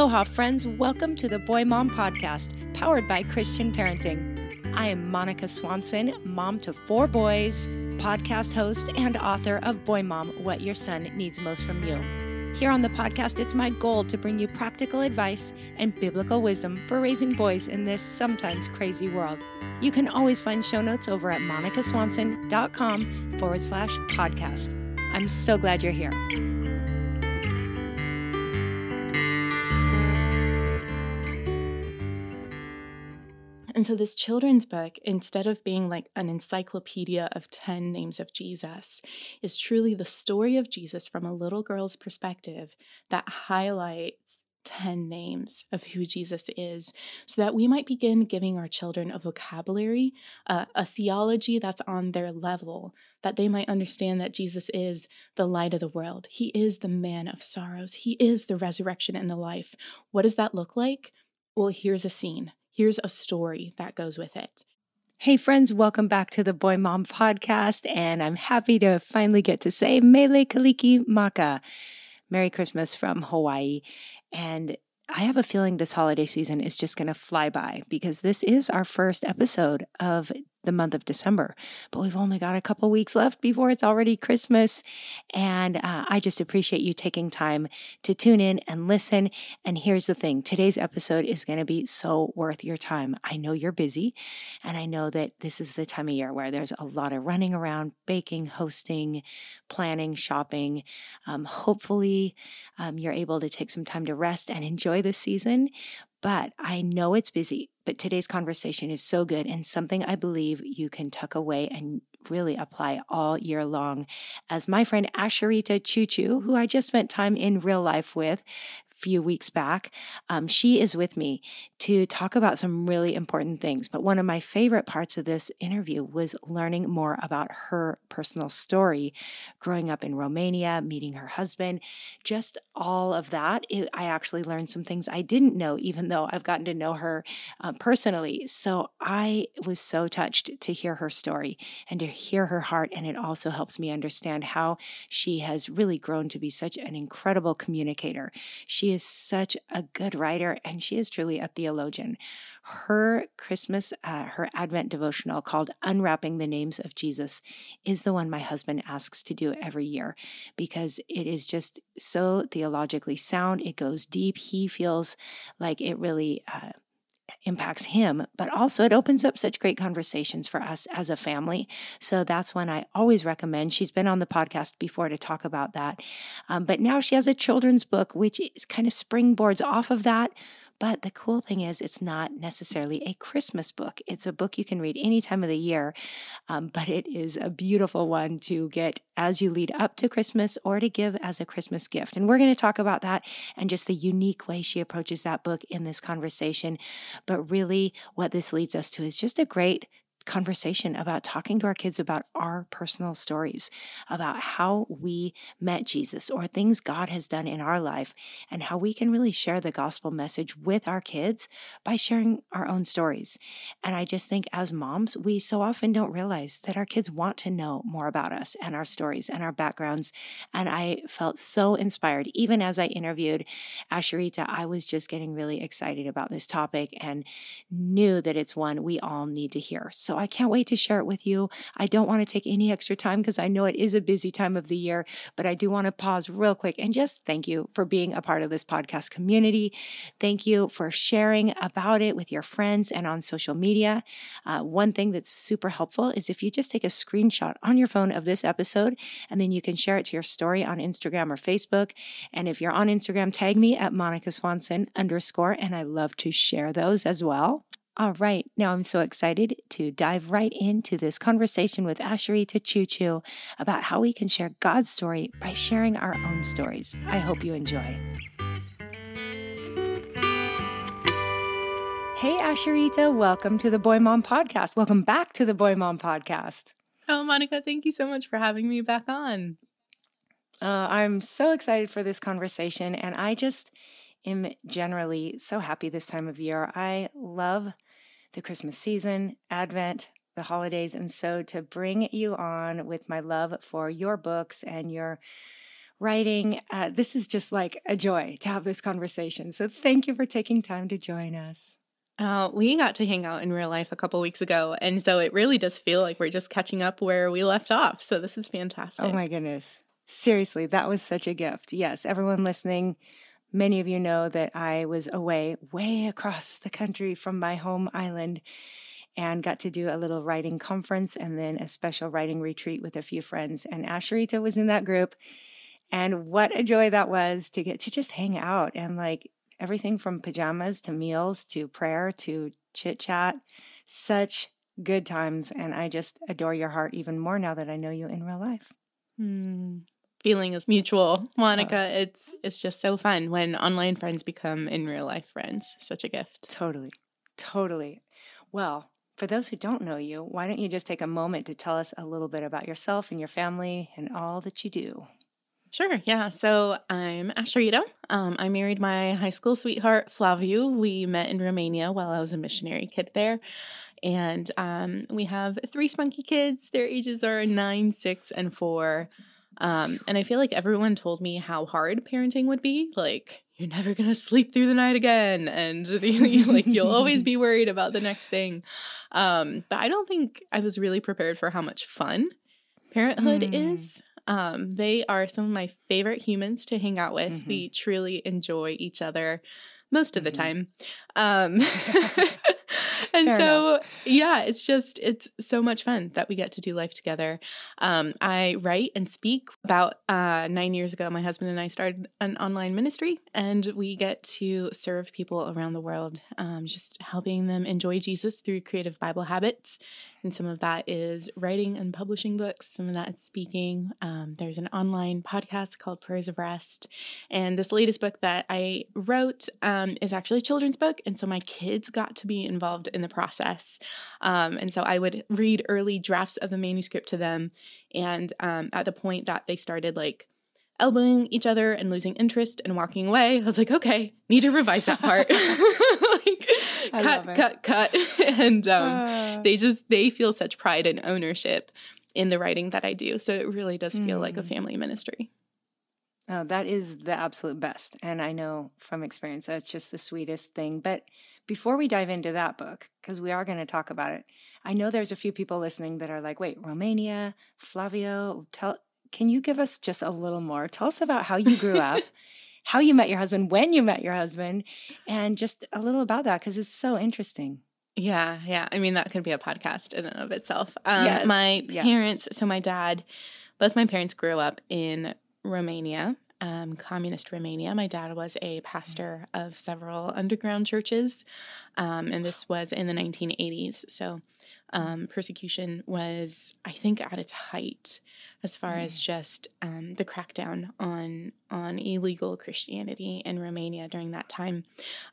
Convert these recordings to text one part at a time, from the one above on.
Aloha, friends. Welcome to the Boy Mom Podcast, powered by Christian Parenting. I am Monica Swanson, mom to four boys, podcast host, and author of Boy Mom What Your Son Needs Most from You. Here on the podcast, it's my goal to bring you practical advice and biblical wisdom for raising boys in this sometimes crazy world. You can always find show notes over at monicaswanson.com forward slash podcast. I'm so glad you're here. And so, this children's book, instead of being like an encyclopedia of 10 names of Jesus, is truly the story of Jesus from a little girl's perspective that highlights 10 names of who Jesus is so that we might begin giving our children a vocabulary, uh, a theology that's on their level, that they might understand that Jesus is the light of the world. He is the man of sorrows. He is the resurrection and the life. What does that look like? Well, here's a scene here's a story that goes with it. Hey, friends, welcome back to the Boy Mom podcast. And I'm happy to finally get to say Mele Kalikimaka. Merry Christmas from Hawaii. And I have a feeling this holiday season is just going to fly by because this is our first episode of the month of December, but we've only got a couple weeks left before it's already Christmas. And uh, I just appreciate you taking time to tune in and listen. And here's the thing today's episode is going to be so worth your time. I know you're busy, and I know that this is the time of year where there's a lot of running around, baking, hosting, planning, shopping. Um, hopefully, um, you're able to take some time to rest and enjoy this season. But I know it's busy, but today's conversation is so good and something I believe you can tuck away and really apply all year long. As my friend Asheritah Ciuciu, who I just spent time in real life with, few weeks back. Um, she is with me to talk about some really important things. But one of my favorite parts of this interview was learning more about her personal story, growing up in Romania, meeting her husband, just all of that. It, I actually learned some things I didn't know, even though I've gotten to know her uh, personally. So I was so touched to hear her story and to hear her heart. And it also helps me understand how she has really grown to be such an incredible communicator. She is such a good writer and she is truly a theologian. Her Christmas, uh, her Advent devotional called Unwrapping the Names of Jesus is the one my husband asks to do every year because it is just so theologically sound. It goes deep. He feels like it really. Uh, impacts him, but also it opens up such great conversations for us as a family. So that's one I always recommend. She's been on the podcast before to talk about that. Um, but now she has a children's book, which is kind of springboards off of that. But the cool thing is, it's not necessarily a Christmas book. It's a book you can read any time of the year, um, but it is a beautiful one to get as you lead up to Christmas or to give as a Christmas gift. And we're going to talk about that and just the unique way she approaches that book in this conversation. But really, what this leads us to is just a great conversation about talking to our kids about our personal stories, about how we met Jesus or things God has done in our life, and how we can really share the gospel message with our kids by sharing our own stories. And I just think as moms, we so often don't realize that our kids want to know more about us and our stories and our backgrounds. And I felt so inspired. Even as I interviewed Asheritah, I was just getting really excited about this topic and knew that it's one we all need to hear. So I can't wait to share it with you. I don't want to take any extra time because I know it is a busy time of the year, but I do want to pause real quick and just thank you for being a part of this podcast community. Thank you for sharing about it with your friends and on social media. Uh, one thing that's super helpful is if you just take a screenshot on your phone of this episode and then you can share it to your story on Instagram or Facebook. And if you're on Instagram, tag me at Monica Swanson underscore, and I love to share those as well. All right, now I'm so excited to dive right into this conversation with Asheritah Ciuciu about how we can share God's story by sharing our own stories. I hope you enjoy. Hey, Asheritah, welcome to the Boy Mom Podcast. Welcome back to the Boy Mom Podcast. Oh, Monica, thank you so much for having me back on. Uh, I'm so excited for this conversation, and I just am generally so happy this time of year. I love the Christmas season, Advent, the holidays. And so to bring you on with my love for your books and your writing, uh, this is just like a joy to have this conversation. So thank you for taking time to join us. Uh, we got to hang out in real life a couple weeks ago. And so it really does feel like we're just catching up where we left off. So this is fantastic. Oh my goodness. Seriously, that was such a gift. Yes, everyone listening, Many of you know that I was away, way across the country from my home island, and got to do a little writing conference and then a special writing retreat with a few friends. And Asheritah was in that group. And what a joy that was to get to just hang out and like everything from pajamas to meals to prayer to chit chat. Such good times. And I just adore your heart even more now that I know you in real life. Mm, feeling is mutual, Monica. Oh. It's it's just so fun when online friends become in real life friends. Such a gift. Totally. Totally. Well, for those who don't know you, why don't you just take a moment to tell us a little bit about yourself and your family and all that you do? Sure. Yeah. So I'm Asheritah. Um, I married my high school sweetheart, Flaviu. We met in Romania while I was a missionary kid there. And um, we have three spunky kids. Their ages are nine, six, and four. Um, and I feel like everyone told me how hard parenting would be. Like, you're never gonna sleep through the night again, and like you'll always be worried about the next thing. Um, but I don't think I was really prepared for how much fun parenthood mm. is. Um, they are some of my favorite humans to hang out with. Mm-hmm. We truly enjoy each other most of the mm-hmm. time. Um, and Fair so enough. yeah it's just it's so much fun that we get to do life together um, i write and speak about uh, nine years ago my husband and i started an online ministry and we get to serve people around the world um, just helping them enjoy jesus through creative bible habits and some of that is writing and publishing books, some of that is speaking. Um, there's an online podcast called Prayers of Rest. And this latest book that I wrote um, is actually a children's book. And so my kids got to be involved in the process. Um, and so I would read early drafts of the manuscript to them. And um, at the point that they started like elbowing each other and losing interest and walking away, I was like, okay, need to revise that part. like, cut, cut, cut. and um, uh. they just they feel such pride and ownership in the writing that I do. So it really does feel mm. like a mm. family ministry. Oh, that is the absolute best. And I know from experience that's just the sweetest thing. But before we dive into that book, because we are going to talk about it, I know there's a few people listening that are like, wait, Romania, Flaviu, tell, can you give us just a little more? Tell us about how you grew up, how you met your husband, when you met your husband, and just a little about that because it's so interesting. Yeah, yeah. I mean, that could be a podcast in and of itself. Um, yes, my parents, yes. so my dad, both my parents grew up in Romania, um, communist Romania. My dad was a pastor of several underground churches, um, and this was in the 1980s. So um, persecution was, I think, at its height as far mm. as just um, the crackdown on on illegal Christianity in Romania during that time,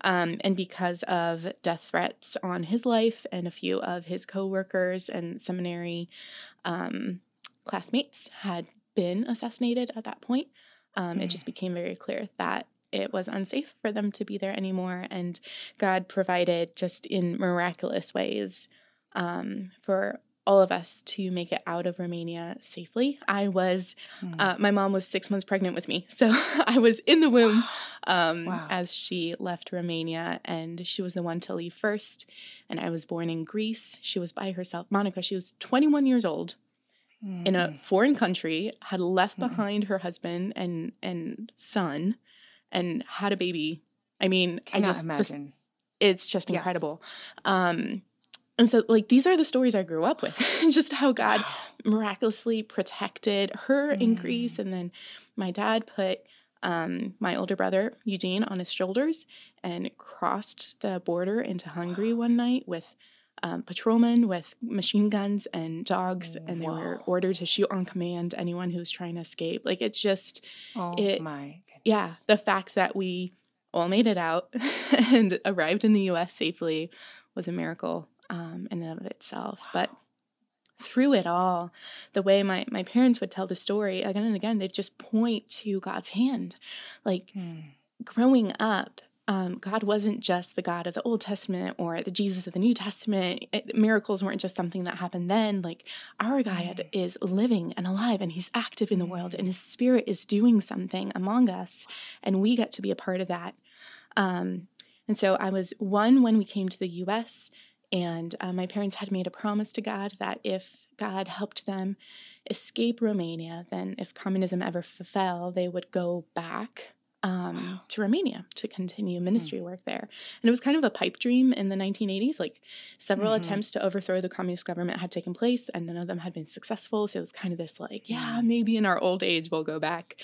um, and because of death threats on his life and a few of his coworkers and seminary um, classmates had been assassinated at that point. Mm. It just became very clear that it was unsafe for them to be there anymore. And God provided just in miraculous ways um, for all of us to make it out of Romania safely. I was, mm. uh, my mom was six months pregnant with me. So I was in the womb um, wow. as she left Romania, and she was the one to leave first. And I was born in Greece. She was by herself. Monica, she was 21 years old. Mm. In a hmm. foreign country, had left mm. behind her husband and and son, and had a baby. I mean, Cannot I just imagine. This, it's just incredible. Yeah. Um, and so, like, these are the stories I grew up with. just how God miraculously protected her mm. in Greece. Mm. And then my dad put um, my older brother, Eugene, on his shoulders and crossed the border into Hungary one night with um, patrolmen with machine guns and dogs. And they were ordered to shoot on command anyone who was trying to escape. Like, it's just, oh it, my goodness. yeah, the fact that we all made it out and arrived in the US safely was a miracle um, in and of itself. Wow. But through it all, the way my, my parents would tell the story again and again, they'd just point to God's hand. Like hmm. growing up, um, God wasn't just the God of the Old Testament or the Jesus of the New Testament. It, miracles weren't just something that happened then. Like our God mm. is living and alive and he's active in the world and his spirit is doing something among us. And we get to be a part of that. Um, and so I was one when we came to the US and uh, my parents had made a promise to God that if God helped them escape Romania, then if communism ever fell, they would go back um, wow. to Romania to continue hmm. ministry mm. work there. And it was kind of a pipe dream in the 1980s. Like several mm-hmm. attempts to overthrow the communist government had taken place, and none of them had been successful. So it was kind of this like, yeah, maybe in our old age we'll go back.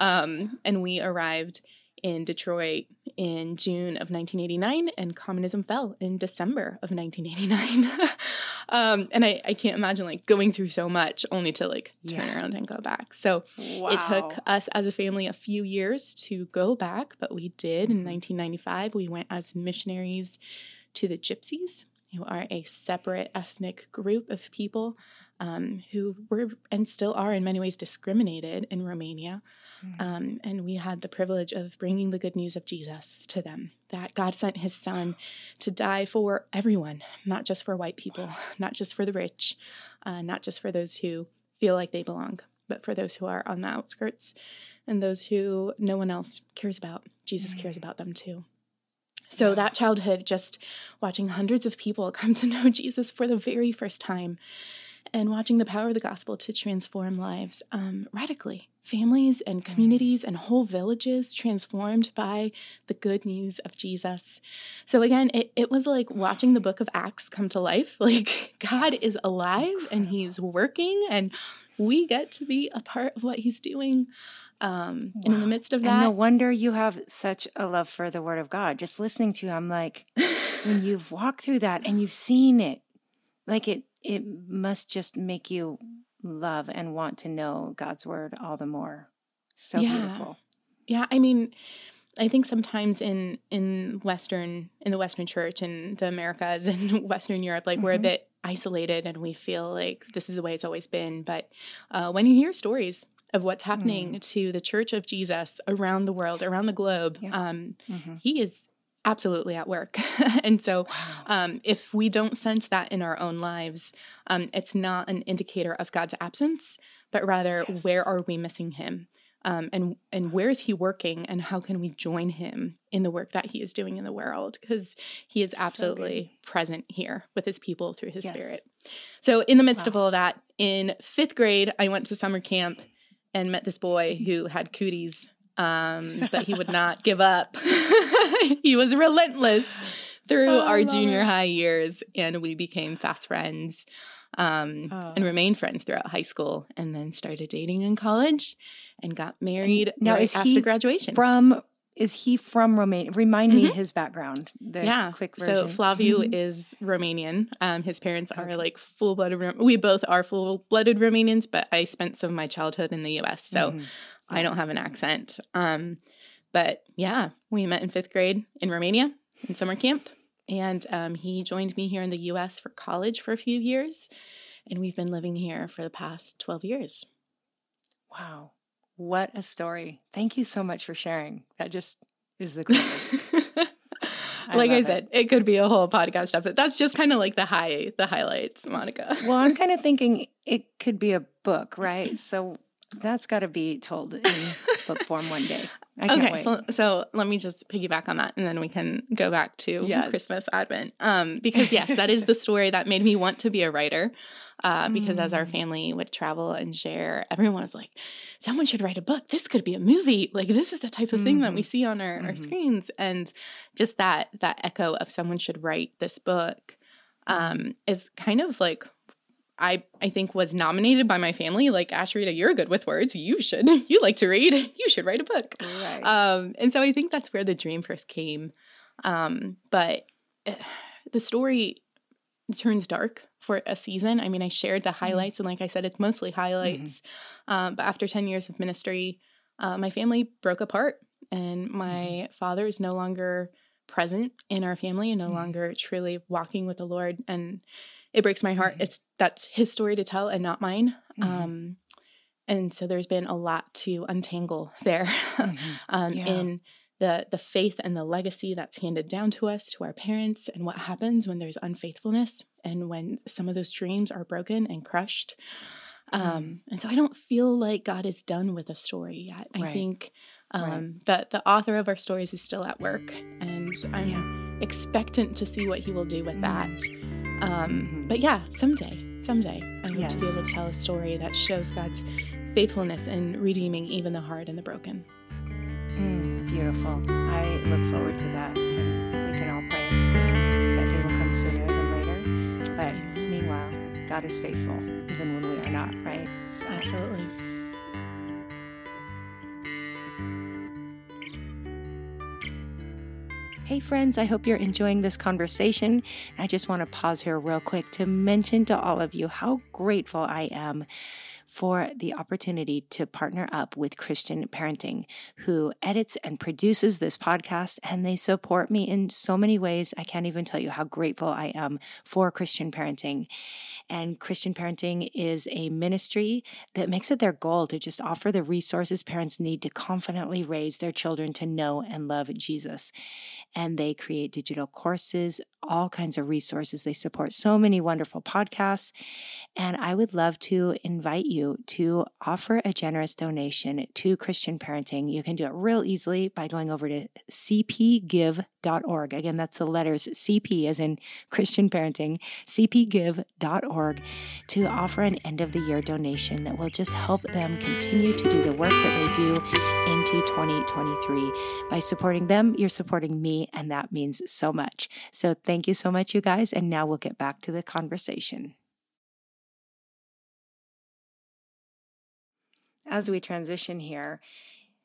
Um, and we arrived in Detroit in June of 1989, and communism fell in December of 1989. um, and I, I can't imagine like going through so much only to like turn yeah. around and go back. So wow. it took us as a family a few years to go back, but we did in 1995. Mm-hmm. We went as missionaries to the Gypsies, who are a separate ethnic group of people um, who were and still are in many ways discriminated in Romania. Mm. Um, and we had the privilege of bringing the good news of Jesus to them that God sent his son to die for everyone, not just for white people, wow. not just for the rich, uh, not just for those who feel like they belong, but for those who are on the outskirts and those who no one else cares about. Jesus mm. cares about them too. So, that childhood, just watching hundreds of people come to know Jesus for the very first time and watching the power of the gospel to transform lives um, radically. Families and mm. communities and whole villages transformed by the good news of Jesus. So, again, it, it was like watching the book of Acts come to life. Like, God is alive Incredible. and He's working, and we get to be a part of what He's doing. Um, wow. And in the midst of that, and no wonder you have such a love for the Word of God. Just listening to you, I'm like, when you've walked through that and you've seen it, like it it must just make you love and want to know God's word all the more. So yeah. beautiful. Yeah, I mean, I think sometimes in in Western in the Western Church in the Americas and Western Europe, like mm-hmm. we're a mm-hmm. bit isolated and we feel like this is the way it's always been. But uh, when you hear stories of what's happening mm. to the Church of Jesus around the world, around the globe, yeah. um, mm-hmm. He is absolutely at work. and so, um, if we don't sense that in our own lives, um, it's not an indicator of God's absence, but rather yes. where are we missing Him? Um, and and where is he working and how can we join him in the work that he is doing in the world because he is absolutely so present here with his people through his yes. spirit so in the midst wow. of all that in fifth grade i went to summer camp and met this boy who had cooties um, but he would not give up. he was relentless through oh, our junior it. high years, and we became fast friends um, oh. and remained friends throughout high school, and then started dating in college and got married and now right is after graduation. From is he from Romania? Remind me his background. The yeah. quick version. So Flaviu is Romanian. Um, his parents are like full blooded. We both are full blooded Romanians, but I spent some of my childhood in the U.S., so Mhm. I don't have an accent. Um, but yeah, we met in fifth grade in Romania in summer camp, and um, he joined me here in the U.S. for college for a few years, and we've been living here for the past twelve years. Wow. What a story. Thank you so much for sharing. That just is the coolest. I like I said, it. could be a whole podcast episode. That's just kind of like the high, the highlights, Monica. well, I'm kind of thinking it could be a book, right? So that's got to be told in book form one day. I can't okay, wait. so so let me just piggyback on that, and then we can go back to Yes. Christmas Advent. Um, because yes, that is the story that made me want to be a writer. Uh, because as our Mm. family would travel and share, everyone was like, "Someone should write a book. This could be a movie. Like this is the type of thing that we Mhm. see on our, our Mhm. screens." And just that that echo of someone should write this book um, is kind of like I I think was nominated by my family. Like Asheritah, you're good with words. You should. You like to read. You should write a book. right. Um, and so I think that's where the dream first came. Um, but eh, the story turns dark for a season. I mean, I shared the highlights, and like I said, it's mostly highlights. Um, but after 10 years of ministry, uh, my family broke apart, and my father is no longer present in our family and no Mhm. longer truly walking with the Lord. And it breaks my heart. Mhm. It's that's his story to tell and not mine. Mhm. Um, and so there's been a lot to untangle there Mhm. um, Yeah. in the the faith and the legacy that's handed down to us to our parents and what happens when there's unfaithfulness and when some of those dreams are broken and crushed um, and so i don't feel like god is done with the story yet i Right. think um, Right. that the author of our stories is still at work and i'm Yeah. expectant to see what he will do with that um, Mhm. but yeah someday someday i hope to be able to tell a story that shows god's faithfulness in redeeming even the hard and the broken Mm, beautiful. I look forward to that. And we can all pray that day will come sooner than later. But meanwhile, God is faithful, even when we are not, right? So, Absolutely. Hey, friends, I hope you're enjoying this conversation. I just want to pause here real quick to mention to all of you how grateful I am for the opportunity to partner up with Christian Parenting, who edits and produces this podcast, and they support me in so many ways. I can't even tell you how grateful I am for Christian Parenting. And Christian Parenting is a ministry that makes it their goal to just offer the resources parents need to confidently raise their children to know and love Jesus and they create digital courses, all kinds of resources. They support so many wonderful podcasts. And I would love to invite you to offer a generous donation to Christian Parenting. You can do it real easily by going over to cpgive.org. Again, that's the letters CP as in Christian Parenting, cpgive.org to offer an end of the year donation that will just help them continue to do the work that they do into 2023. By supporting them, you're supporting me, and that means so much. So thank you so much, you guys. And now we'll get back to the conversation. As we transition here,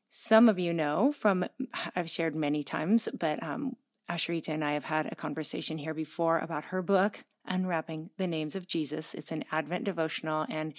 some of you know from, I've shared many times, but um, Asheritah and I have had a conversation here before about her book, Unwrapping the Names of Jesus. It's an Advent devotional. And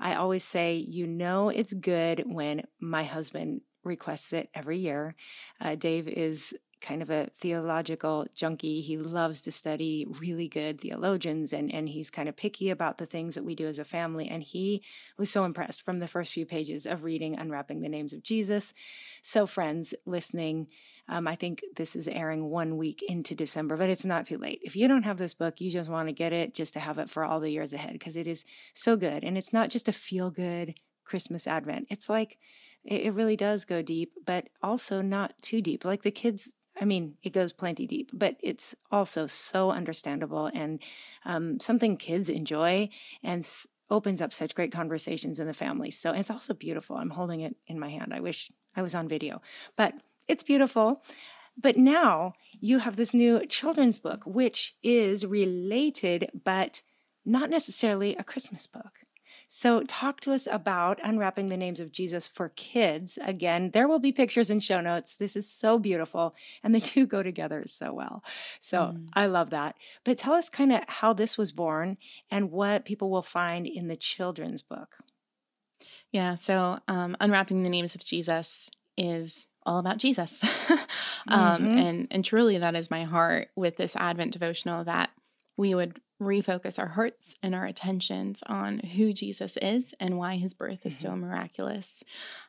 I always say, you know, it's good when my husband requests it every year. Uh, Dave is kind of a theological junkie. He loves to study really good theologians and, and he's kind of picky about the things that we do as a family. And he was so impressed from the first few pages of reading Unwrapping the Names of Jesus. So, friends listening, um, I think this is airing one week into December, but it's not too late. If you don't have this book, you just want to get it just to have it for all the years ahead because it is so good. And it's not just a feel good Christmas Advent. It's like, it, it really does go deep, but also not too deep. Like the kids, I mean, it goes plenty deep, but it's also so understandable and um, something kids enjoy and th- opens up such great conversations in the family. So it's also beautiful. I'm holding it in my hand. I wish I was on video, but it's beautiful. But now you have this new children's book, which is related, but not necessarily a Christmas book. So, talk to us about unwrapping the names of Jesus for kids. Again, there will be pictures and show notes. This is so beautiful, and they do go together so well. So, mm. I love that. But tell us kind of how this was born and what people will find in the children's book. Yeah, so um, unwrapping the names of Jesus is all about Jesus. um, mm-hmm. and, and truly, that is my heart with this Advent devotional that we would refocus our hearts and our attentions on who Jesus is and why his birth is mm-hmm. so miraculous.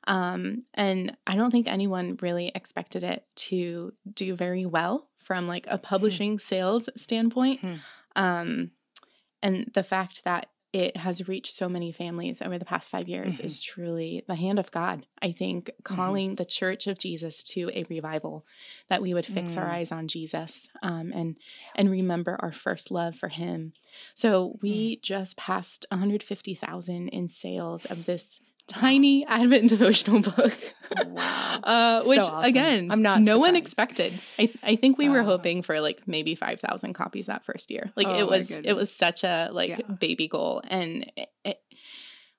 Um, and I don't think anyone really expected it to do very well from like a hmm. publishing mm-hmm. sales standpoint. Hmm. Um, and the fact that it has reached so many families over the past five years mm-hmm. is truly the hand of God. I think mm-hmm. calling mm-hmm. the Church of Jesus to a revival, that we would fix mm. our eyes on Jesus um, and and remember our first love for Him. So we mm. just passed 150,000 in sales of this tiny Advent devotional book. Wow. uh, which so awesome. again, I'm not no surprised. one expected. I, I think we were hoping for like maybe 5,000 copies that first year. Like oh, it was it was such a like yeah. baby goal and it, it,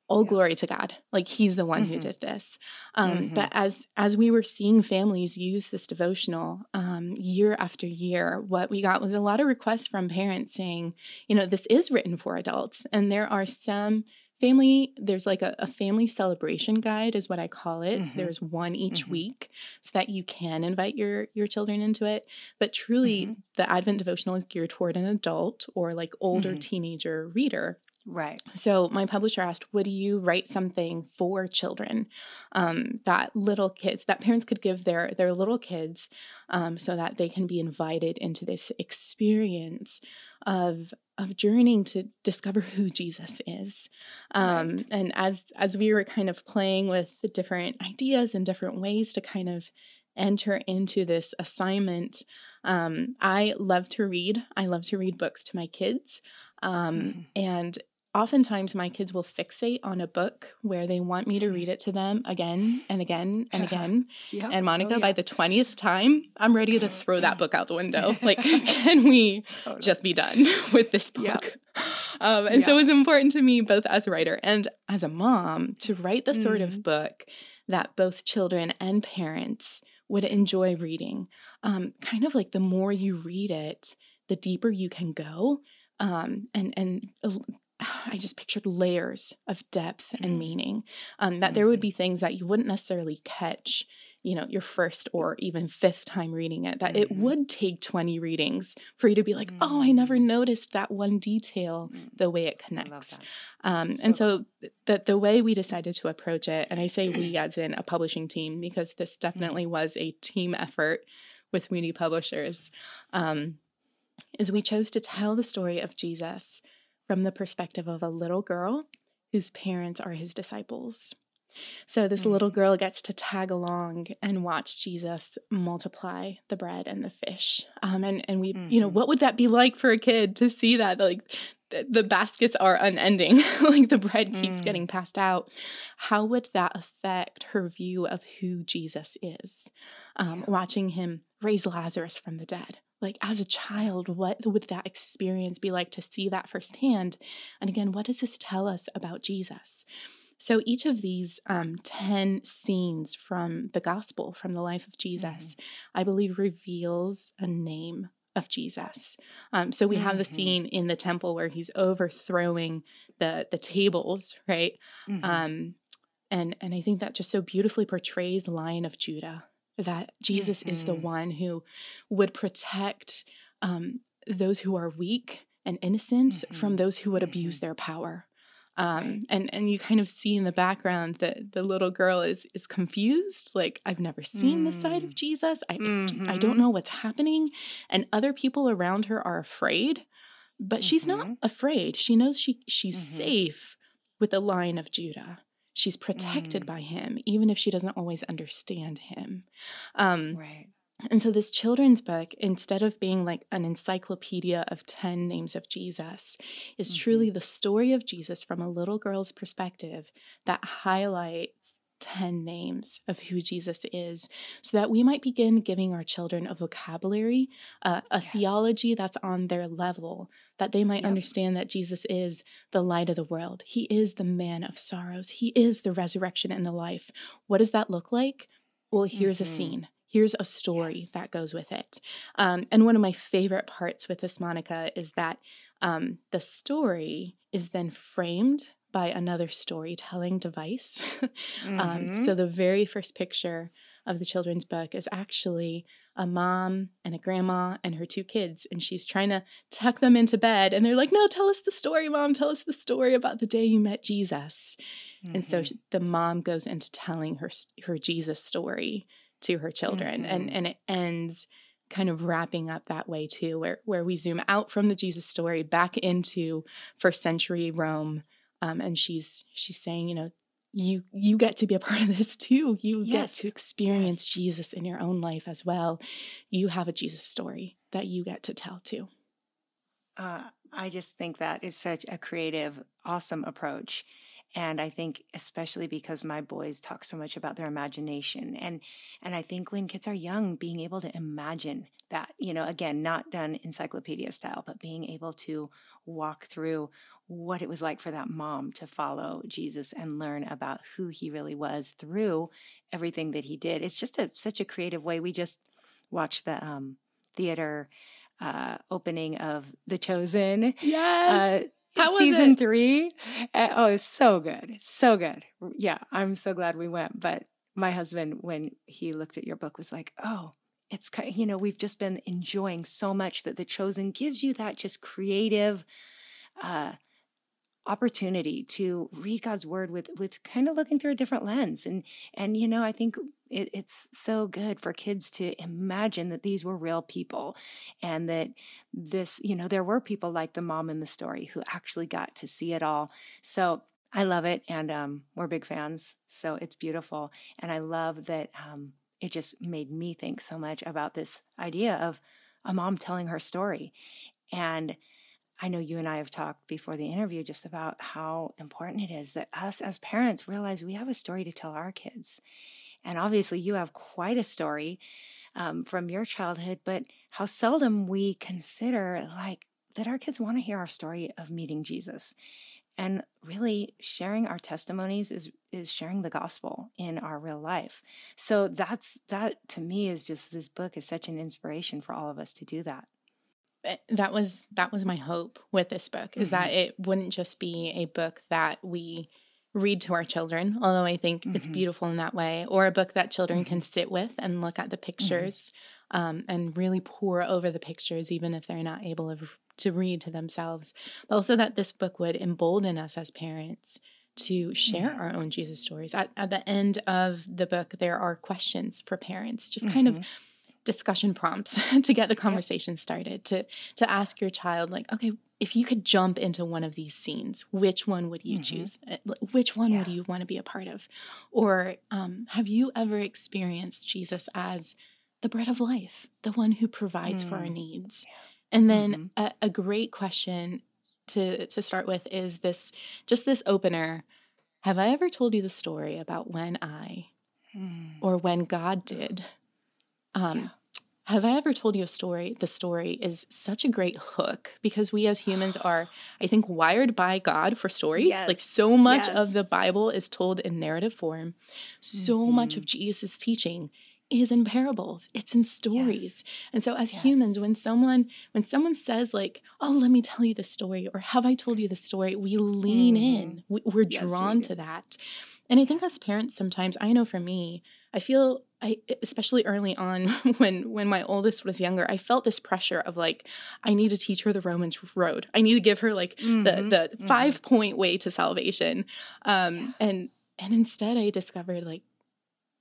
all yeah. glory to God. Like he's the one mm-hmm. who did this. Um, mm-hmm. But as as we were seeing families use this devotional um, year after year, what we got was a lot of requests from parents saying, you know, this is written for adults, and there are some family there's like a, a, family celebration guide is what i call it mm-hmm. there's one each mm-hmm. week so that you can invite your your children into it but truly mm-hmm. the advent devotional is geared toward an adult or like older mm-hmm. teenager reader Right. So my publisher asked, "Would you write something for children um, that little kids that parents could give their their little kids, um, so that they can be invited into this experience of of journeying to discover who Jesus is?" Um, right. And as as we were kind of playing with the different ideas and different ways to kind of enter into this assignment. Um, I love to read. I love to read books to my kids. Um, mm. And oftentimes my kids will fixate on a book where they want me to mm-hmm. read it to them again and again and again. yep. And Monica, oh, yeah. by the 20th time, I'm ready to throw that book out the window. Like, can we totally. just be done with this book? Yep. Um, and yep. so it's important to me, both as a writer and as a mom, to write the sort mm. of book that both children and parents would enjoy reading. Um, kind of like the more you read it, the deeper you can go. Um, and and I just pictured layers of depth and mm-hmm. meaning. Um, that there would mm-hmm. be things that you wouldn't necessarily catch, you know, your first or even fifth time reading it. That mm-hmm. it would take 20 readings for you to be like, mm-hmm. oh, I never mm-hmm. noticed that one detail mm. the way it connects. Um, so, and so the, the way we decided to approach it, and I say we as in a publishing team, because this mm-hmm. definitely was a team effort with Moody Publishers, um, is we chose to tell the story of Jesus from the perspective of a little girl whose parents are his disciples. So this mm-hmm. little girl gets to tag along and watch Jesus multiply the bread and the fish. Um, and and we, mm-hmm. you know, mm-hmm. what would that be like for a kid to see that? Like the, the baskets are unending, like the bread keeps mm. getting passed out. How would that affect her view of who Jesus is? Um, yeah. Watching him raise Lazarus from the dead like as a child what would that experience be like to see that firsthand and again what does this tell us about jesus so each of these um, 10 scenes from the gospel from the life of jesus mm-hmm. i believe reveals a name of jesus um, so we mm-hmm. have the mm-hmm. scene in the temple where he's overthrowing the the tables right mm-hmm. um, and and i think that just so beautifully portrays lion of judah that Jesus mm-hmm. is the mm-hmm. one who would protect um, those who are weak and innocent mm-hmm. from those who would abuse mm-hmm. their power. Um, right. and and you kind of see in the background that the little girl is is confused like i've never seen mm. the side of mm. jesus I, mm-hmm. I don't mm-hmm. know what's happening and other people around her are afraid but she's not afraid she knows she she's safe with the lion of judah She's protected mm. by him, even if she doesn't always understand him. Um, right. And so, this children's book, instead of being like an encyclopedia of 10 names of Jesus, is mm-hmm. truly the story of Jesus from a little girl's perspective that highlights 10 names of who Jesus is so that we might begin giving our children a vocabulary, uh, a yes. theology that's on their level, that they might yep. understand that Jesus is the light of the world. He is the man of sorrows. He is the resurrection and the life. What does that look like? Well, here's mm-hmm. a scene. Here's a story yes. that goes with it. Um, and one of my favorite parts with this, Monica, is that um, the story is then framed by another storytelling device. mm-hmm. um, so the very first picture of the children's book is actually a mom and a grandma and her two kids and she's trying to tuck them into bed and they're like no tell us the story mom tell us the story about the day you met jesus mm-hmm. and so mm-hmm. the mom goes into telling her her jesus story to her children mm-hmm. and and it ends kind of wrapping up that way too where where we zoom out from the jesus story back into first century rome um, and she's she's saying you know you you get to be a part of this too you yes. get to experience yes. jesus in your own life as well you have a jesus story that you get to tell too uh, i just think that is such a creative awesome approach and i think especially because my boys talk so much about their imagination and and i think when kids are young being able to imagine that you know again not done encyclopedia style but being able to walk through what it was like for that mom to follow Jesus and learn about who he really was through everything that he did. It's just a, such a creative way. We just watched the um, theater uh, opening of The Chosen. Yes. Uh, How season it? three. Uh, oh, it's so good. So good. Yeah, I'm so glad we went. But my husband, when he looked at your book, was like, oh, it's, you know, we've just been enjoying so much that The Chosen gives you that just creative, uh, opportunity to read God's word with with kind of looking through a different lens. And and you know I think it, it's so good for kids to imagine that these were real people and that this you know there were people like the mom in the story who actually got to see it all. So I love it and um, we're big fans. So it's beautiful. And I love that um, it just made me think so much about this idea of a mom telling her story. And I know you and I have talked before the interview just about how important it is that us as parents realize we have a story to tell our kids. And obviously, you have quite a story um, from your childhood, but how seldom we consider like that our kids want to hear our story of meeting Jesus. And really sharing our testimonies is is sharing the gospel in our real life. So that's that to me is just this book is such an inspiration for all of us to do that. Eh, that was that was my hope with this book is mm-hmm. that it wouldn't just be a book that we read to our children although i think mm-hmm. it's beautiful in that way or a book that children mm-hmm. can sit with and look at the mm-hmm. pictures um, and really pour over the pictures even if they're not able to, read to themselves but also that this book would embolden us as parents to share our own jesus stories at, at the end of the book there are questions for parents just kind of mm-hmm discussion prompts to get the conversation yep. started to to ask your child like okay if you could jump into one of these scenes which one would you mm-hmm. choose uh, which one yeah. would you want to be a part of or um, have you ever experienced jesus as the bread of life the one who provides mm. for our mm. needs and then mm-hmm. a, a great question to to start with is this just this opener have i ever told you the story about when i mm. or when god did um, yeah. Have I ever told you a story? The story is such a great hook because we as humans are, I think, wired by God for stories. Yes. Like so much yes. of the Bible is told in narrative form. So mm-hmm. much of mm-hmm. Jesus' teaching is in parables it's in stories yes. and so as humans when someone when someone says like oh let me tell you the story or have i told you the story we lean mm-hmm. in we, are drawn we to that and i think as parents sometimes i know for me i feel I especially early on when when my oldest was younger, I felt this pressure of like I need to teach her the Romans road. I need to give her like mm-hmm, the the mm-hmm. five point way to salvation. Um and and instead I discovered like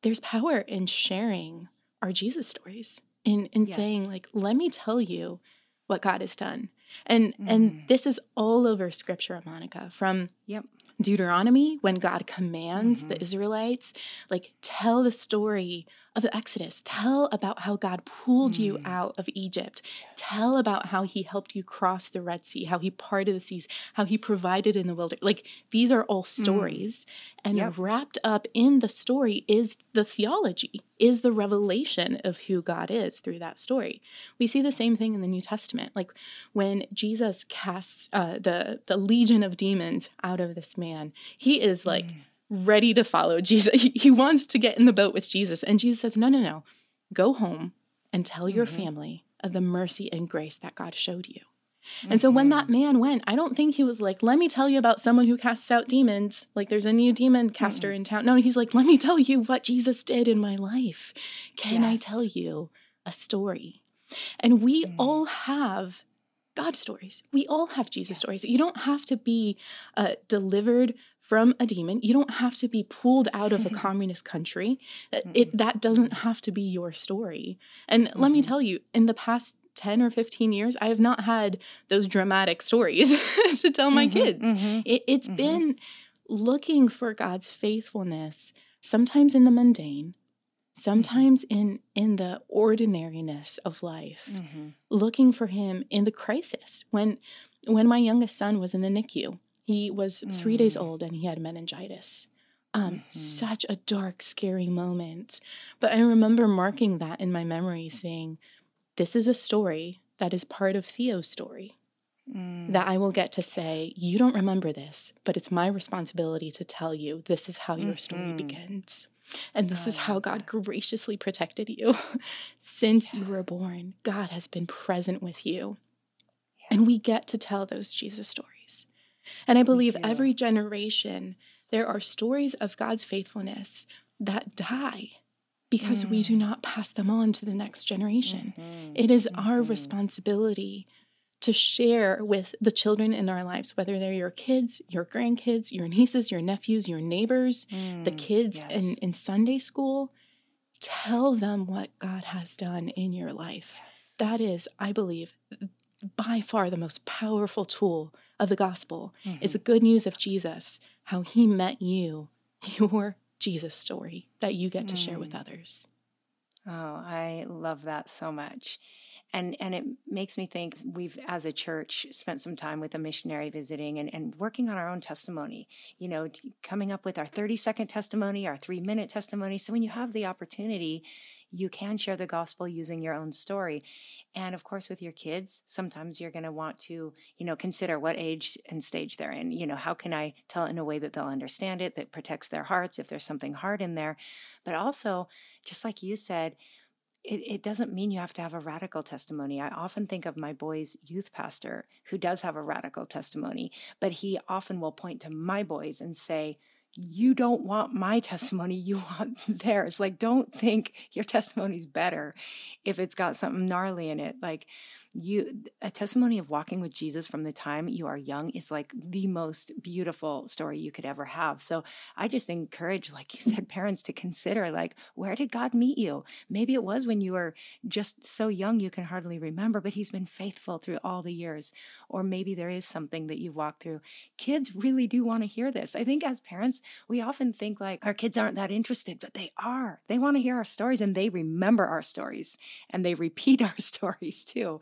there's power in sharing our Jesus stories. In in yes. saying like let me tell you what God has done. And mm. and this is all over scripture, Monica, from yep. Deuteronomy when God commands mm-hmm. the Israelites, like tell the story of the Exodus. Tell about how God pulled mm. you out of Egypt. Tell about how he helped you cross the Red Sea, how he parted the seas, how he provided in the wilderness. Like these are all mm. stories. Mm. And yep. wrapped up in the story is the theology, is the revelation of who God is through that story. We see the same thing in the New Testament. Like when Jesus casts uh, the, the legion of demons out of this man, he is like, mm ready to follow Jesus. He, wants to get in the boat with Jesus. And Jesus says, No, no, no. Go home and tell your mm-hmm. family of the mercy and grace that God showed you. Mm-hmm. And so when that mm-hmm. man went, I don't think he was like, let me tell you about someone who casts out demons. Like there's a new demon caster mm-hmm. in town. No, he's like, let me tell you what Jesus did in my life. Can yes. I tell you a story? And we mm. all have God stories. We all have Jesus yes. stories. You don't have to be uh, delivered from a demon. You don't have to be pulled out of a communist country. It that doesn't have to be your story. And mm-hmm. let me mm-hmm. tell you, in the past 10 or 15 years, I have not had those dramatic stories to tell my mm-hmm, kids. Mm-hmm, it, has mm-hmm. been looking for God's faithfulness, sometimes in the mundane, sometimes in in the ordinariness of life mm-hmm. looking for him in the crisis when when my youngest son was in the nicu he was mm. three days mm. old and he had meningitis. Um, mm-hmm. Such a dark, scary moment. But I remember marking that in my memory, saying, This is a story that is part of Theo's story. Mm. That I will get to say, You don't remember this, but it's my responsibility to tell you this is how your mm-hmm. story begins. And this is how God graciously protected you. Since yeah. you were born, God has been present with you. Yeah. And we get to tell those Jesus stories. And I believe every generation, there are stories of God's faithfulness that die because mm. we do mm. not pass them on to the next generation. Mm-hmm. It is mm-hmm. our responsibility to share with the children in our lives, whether they're your kids, your grandkids, your nieces, your nephews, your neighbors, mm, the kids yes. in, in Sunday school. Tell them what God has done in your life. Yes. That is, I believe, by far the most powerful tool of the gospel mm-hmm. is the good news of Jesus, how he met you, your Jesus story that you get to mm. share with mm. others. Oh, I love that so much. And and it makes me think we've as a church spent some time with a missionary visiting and, and working on our own testimony, you know, coming up with our 30 second testimony, our three minute testimony. So when you have the opportunity, you can share the gospel using your own story. And of course, with your kids, sometimes you're going to want to, you know, consider what age and stage they're in. You know, how can I tell it in a way that they'll understand it, that protects their hearts if there's something hard in there. But also, just like you said, it, it, doesn't mean you have to have a radical testimony. I often think of my boys' youth pastor who does have a radical testimony, but he often will point to my boys and say, you don't want my testimony, you want theirs. Like, don't think your testimony's better if it's got something gnarly in it. Like, you a testimony of walking with Jesus from the time you are young is like the most beautiful story you could ever have. So I just encourage, like you said, parents to consider like, where did God meet you? Maybe it was when you were just so young you can hardly remember, but He's been faithful through all the years. Or maybe there is something that you've walked through. Kids really do want to hear this. I think as parents, we often think like our kids aren't that interested, but they are. They want to hear our stories and they remember our stories and they repeat our stories too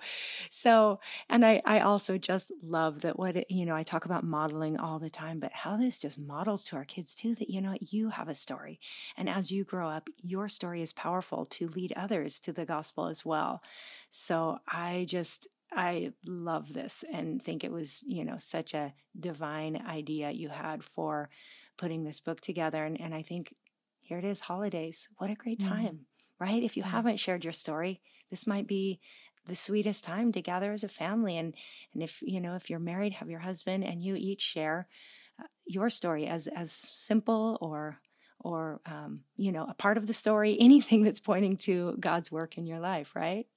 so, and I, I also just love that what, it, you know, I talk about modeling all the time, but how this just models to our kids too that, you know, you have a story. And as you grow up, your story is powerful to lead others to the gospel as well. So I just, I love this and think it was, you know, such a divine idea you had for putting this book together. And, and I think here it is, holidays. What a great mm-hmm. time, mm-hmm. right? If you haven't shared your story, this might be the sweetest time to gather as a family and and if you know if you're married have your husband and you each share uh, your story as as simple or or um, you know a part of the story anything that's pointing to god's work in your life right?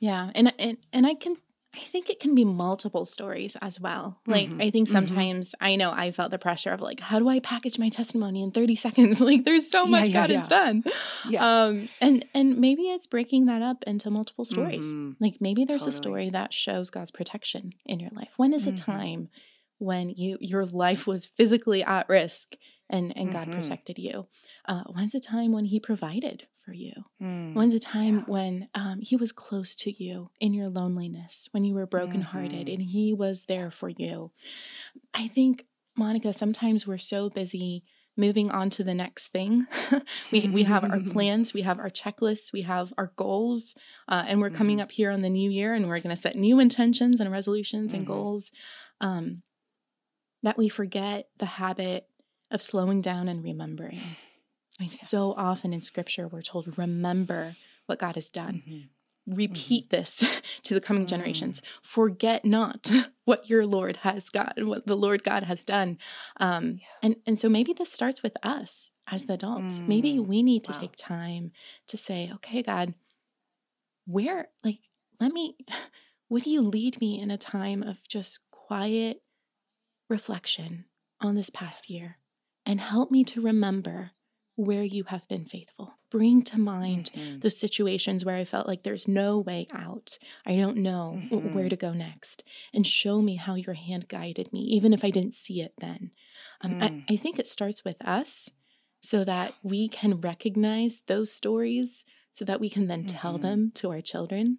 Yeah and and, and i can I think it can be multiple stories as well. Like, mm-hmm. I think mm-hmm. sometimes mm-hmm. I know I felt the pressure of like, how do I package my testimony in 30 seconds? like, there's so much yeah, God yeah. has done. Yes. Um, and and maybe it's breaking that up into multiple stories. Mm-hmm. Like maybe there's totally. a story that shows God's protection in your life. When is a mm-hmm. time when you your life was physically at risk and and God mm-hmm. protected you? Uh, when's a time when He provided for you? Mm. When's a time yeah. when um, he was close to you in your loneliness, when you were brokenhearted Mhm. and he was there for you? I think, Monica, sometimes we're so busy moving on to the next thing. we, we have our plans, we have our checklists, we have our goals, uh, and we're coming Mhm. up here on the new year and we're going to set new intentions and resolutions and Mhm. goals. Um, that we forget the habit of slowing down and remembering. I mean, so often in scripture, we're told, remember what God has done. Mhm. Repeat this to the coming Mm. generations. Forget not what your Lord has got, what the Lord God has done. Um, Yeah. and, and so maybe this starts with us as the adults. Maybe Mm. we need to Wow. take time to say, okay, God, where, like, let me, would you lead me in a time of just quiet reflection on this past Yes. year and help me to remember where you have been faithful. Bring to mind Mhm. those situations where I felt like there's no way out. I don't know w- where to go next. And show me how your hand guided me, even if I didn't see it then. Um, I, Mm. I think it starts with us so that we can recognize those stories so that we can then tell Mhm. them to our children.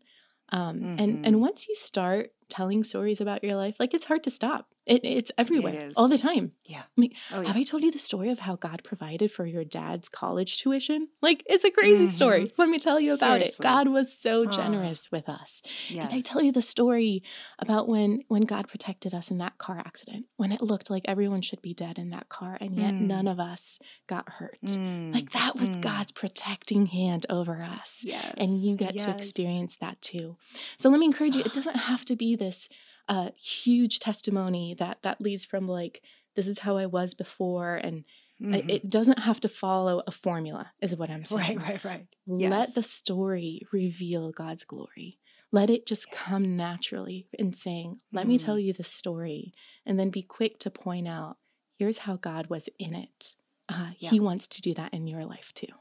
Um, and, Mhm. and once you start telling stories about your life, like it's hard to stop. It, it's everywhere is. all the time. Yeah. I mean, Oh, have. I told you the story of how God provided for your dad's college tuition? Like, it's a crazy story. Let me tell you about Seriously. it. God was so generous with us. Yes. Did I tell you the story about when when God protected us in that car accident? When it looked like everyone should be dead in that car, and yet Mm. none of us got hurt. Mm. Like that was Mm. God's protecting hand over us Yes. and you get to experience that too. So let me encourage you. It doesn't have to be this uh, huge testimony that that leads from like this is how I was before, and Mhm. it doesn't have to follow a formula. Is what I'm saying. Right, right, right. Let the story reveal God's glory. Let it just come naturally in saying, "Let me tell Mm. you the story," and then be quick to point out, "Here's how God was in it." Uh, Yeah. He wants to do that in your life too.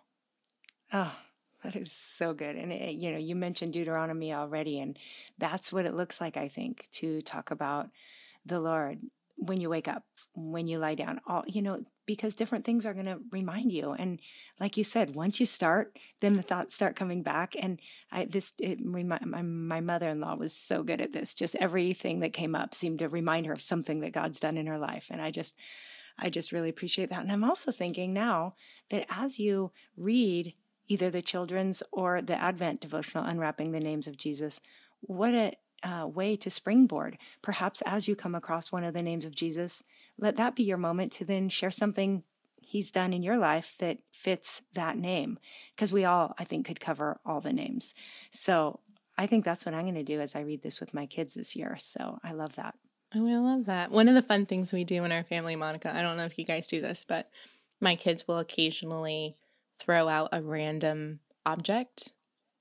Oh, that is so good. And it, you know, you mentioned Deuteronomy already, and that's what it looks like, I think, to talk about the Lord when you wake up, when you lie down, all you know, because different things are going to remind you. And like you said, once you start, then the thoughts start coming back. And I this it my, my mother-in-law was so good at this. Just everything that came up seemed to remind her of something that God's done in her life. And I just I just really appreciate that. And I'm also thinking now that as you read either the children's or the Advent devotional, Unwrapping the Names of Jesus, what a uh, way to springboard. Perhaps as you come across one of the names of Jesus, let that be your moment to then share something he's done in your life that fits that name. Because we all, I think, could cover all the names. So I think that's what I'm going to do as I read this with my kids this year. So I love that. Oh, I love that. One of the fun things we do in our family, Monica, I don't know if you guys do this, but my kids will occasionally throw out a random object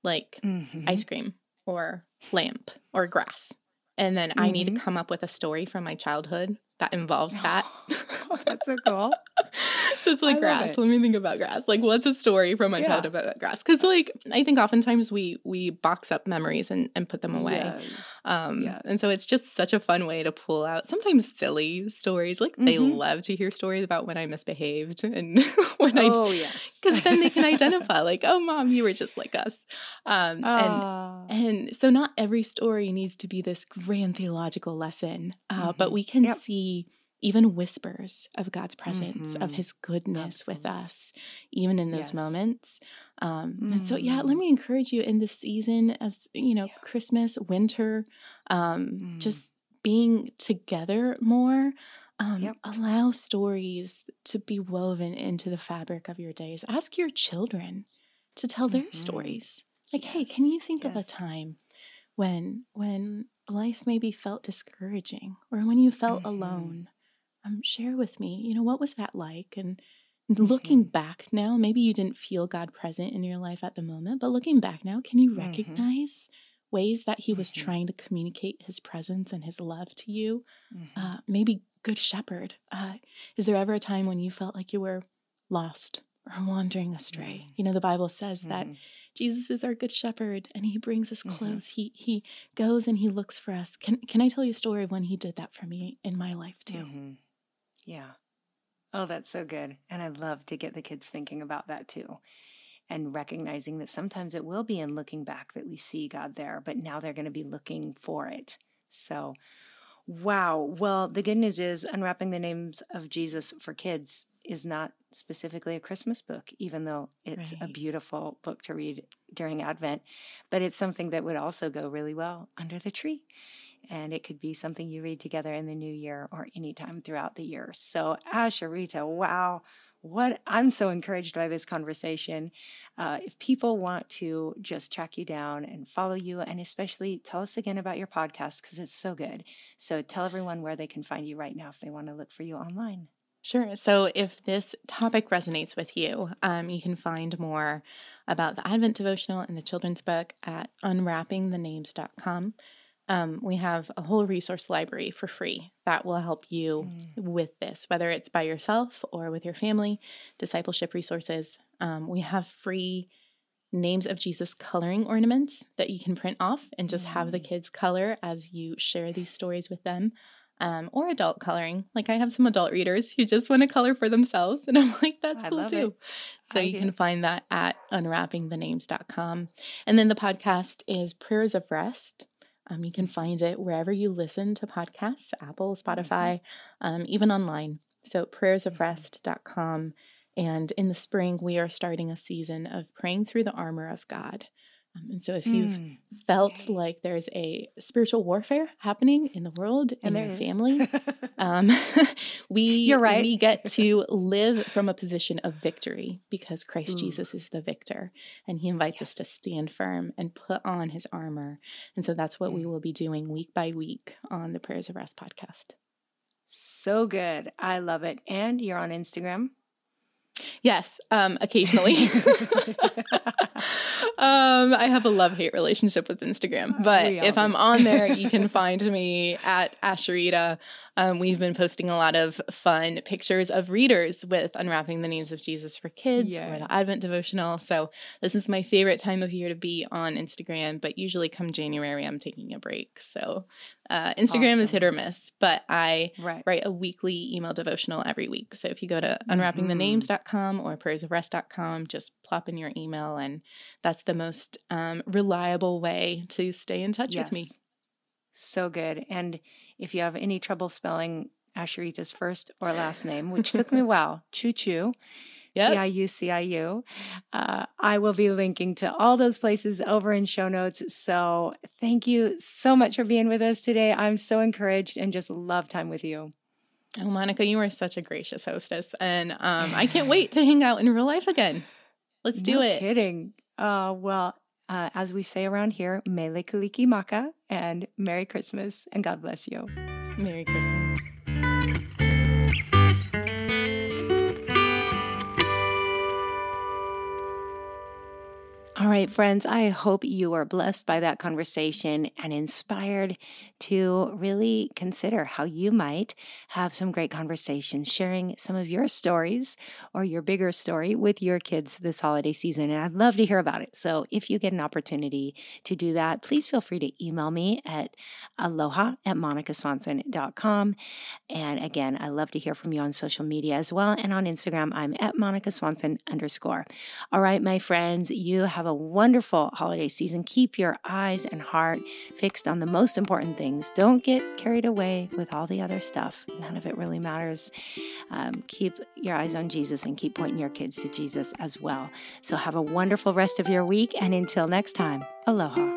like Mhm. ice cream or lamp or grass. And then I need to Mhm. come up with a story from my childhood that involves that. Oh, that's so cool. it's like I grass. it. Let me think about grass. Like what's a story from my Yeah. childhood about grass? Because like I think oftentimes we we box up memories and, and put them away. Yes. Um, And so it's just such a fun way to pull out sometimes silly stories. Like they Mhm. love to hear stories about when I misbehaved and when I Oh, yes. because then they can identify like, oh, mom, you were just like us. Um, and Ah. and so not every story needs to be this grand theological lesson, uh, but Mhm. we can Yep. see even whispers of God's presence, of Mhm. His goodness with us, even in those Yes. moments. Um, And so, yeah, let Mm. me encourage you in this season, as you know, Yeah. Christmas, winter, um, Mm. just being together more. Um, Yep. Allow stories to be woven into the fabric of your days. Ask your children to tell their Mhm. stories. Like, hey, can you think of a time when when life maybe felt discouraging or when you felt alone? Um, share with me. You know, what was that like? And looking Mhm. back now, maybe you didn't feel God present in your life at the moment, but looking back now, can you Mhm. recognize ways that He was Mhm. trying to communicate His presence and His love to you? Mhm. Uh, maybe Good Shepherd. Uh, is there ever a time when you felt like you were lost or wandering astray? Mm. You know, the Bible says that. Jesus is our good shepherd and he brings us close. He he goes and he looks for us. Can can I tell you a story of when he did that for me in my life too? Mhm. Yeah. Oh, that's so good. And I love to get the kids thinking about that too. and recognizing that sometimes it will be in looking back that we see God there, but now they're going to be looking for it. So, wow. Well, the good news is unwrapping the names of Jesus for kids is not specifically a Christmas book, even though it's right. a beautiful book to read during Advent, but it's something that would also go really well under the tree. And it could be something you read together in the new year or anytime throughout the year. So, Asheritah, wow what I'm so encouraged by this conversation. Uh, if people want to just track you down and follow you, and especially tell us again about your podcast because it's so good. So tell everyone where they can find you right now if they want to look for you online. Sure. So if this topic resonates with you, um, you can find more about the Advent devotional and the children's book at unwrappingthenames.com. Um, we have a whole resource library for free that will help you mm. with this, whether it's by yourself or with your family, discipleship resources. Um, we have free names of Jesus coloring ornaments that you can print off and just mm. have the mm. kids color as you share these stories with them. Um, or adult coloring. Like I have some adult readers who just want to color for themselves. And I'm like, that's I cool too. It. So I you do. can find that at unwrappingthenames.com. And then the podcast is Prayers of Rest. Um, you can find it wherever you listen to podcasts Apple, mm-hmm. Spotify, um, even online. So, prayersofrest.com. And in the spring, we are starting a season of praying through the armor of God. Um, and so, if you've mm. felt like there's a spiritual warfare happening in the world and in your is. family, um, we You're right. we get to live from a position of victory because Christ Ooh. Jesus is the victor, and He invites yes. us to stand firm and put on His armor. And so, that's what mm. we will be doing week by week on the Prayers of Rest podcast. So good. I love it. And you're on Instagram. Yes, um, occasionally. Um, I have a love hate relationship with Instagram, but if I'm on there, you can find me at Asheritah um, we've been posting a lot of fun pictures of readers with Unwrapping the Names of Jesus for Kids yeah. or the Advent devotional. So, this is my favorite time of year to be on Instagram, but usually come January, I'm taking a break. So, uh, Instagram awesome. is hit or miss, but I right. write a weekly email devotional every week. So, if you go to mm-hmm. unwrappingthenames.com or prayersofrest.com, just plop in your email, and that's the most um, reliable way to stay in touch yes. with me. So good. And if you have any trouble spelling Asheritah's first or last name, which took me a while, Choo Choo, C I U C I U, uh, I will be linking to all those places over in show notes. So thank you so much for being with us today. I'm so encouraged and just love time with you. Oh, Monica, you are such a gracious hostess. And um, I can't wait to hang out in real life again. Let's do no it. kidding. Uh, well, uh, as we say around here, Mele Kalikimaka and Merry Christmas and God bless you. Merry Christmas. All right, friends, I hope you are blessed by that conversation and inspired to really consider how you might have some great conversations, sharing some of your stories or your bigger story with your kids this holiday season. And I'd love to hear about it. So if you get an opportunity to do that, please feel free to email me at aloha at monicaswanson.com. And again, I love to hear from you on social media as well. And on Instagram, I'm at Monica Swanson underscore. All right, my friends, you have a wonderful holiday season. Keep your eyes and heart fixed on the most important things. Don't get carried away with all the other stuff. None of it really matters. Um, keep your eyes on Jesus and keep pointing your kids to Jesus as well. So have a wonderful rest of your week. And until next time, aloha.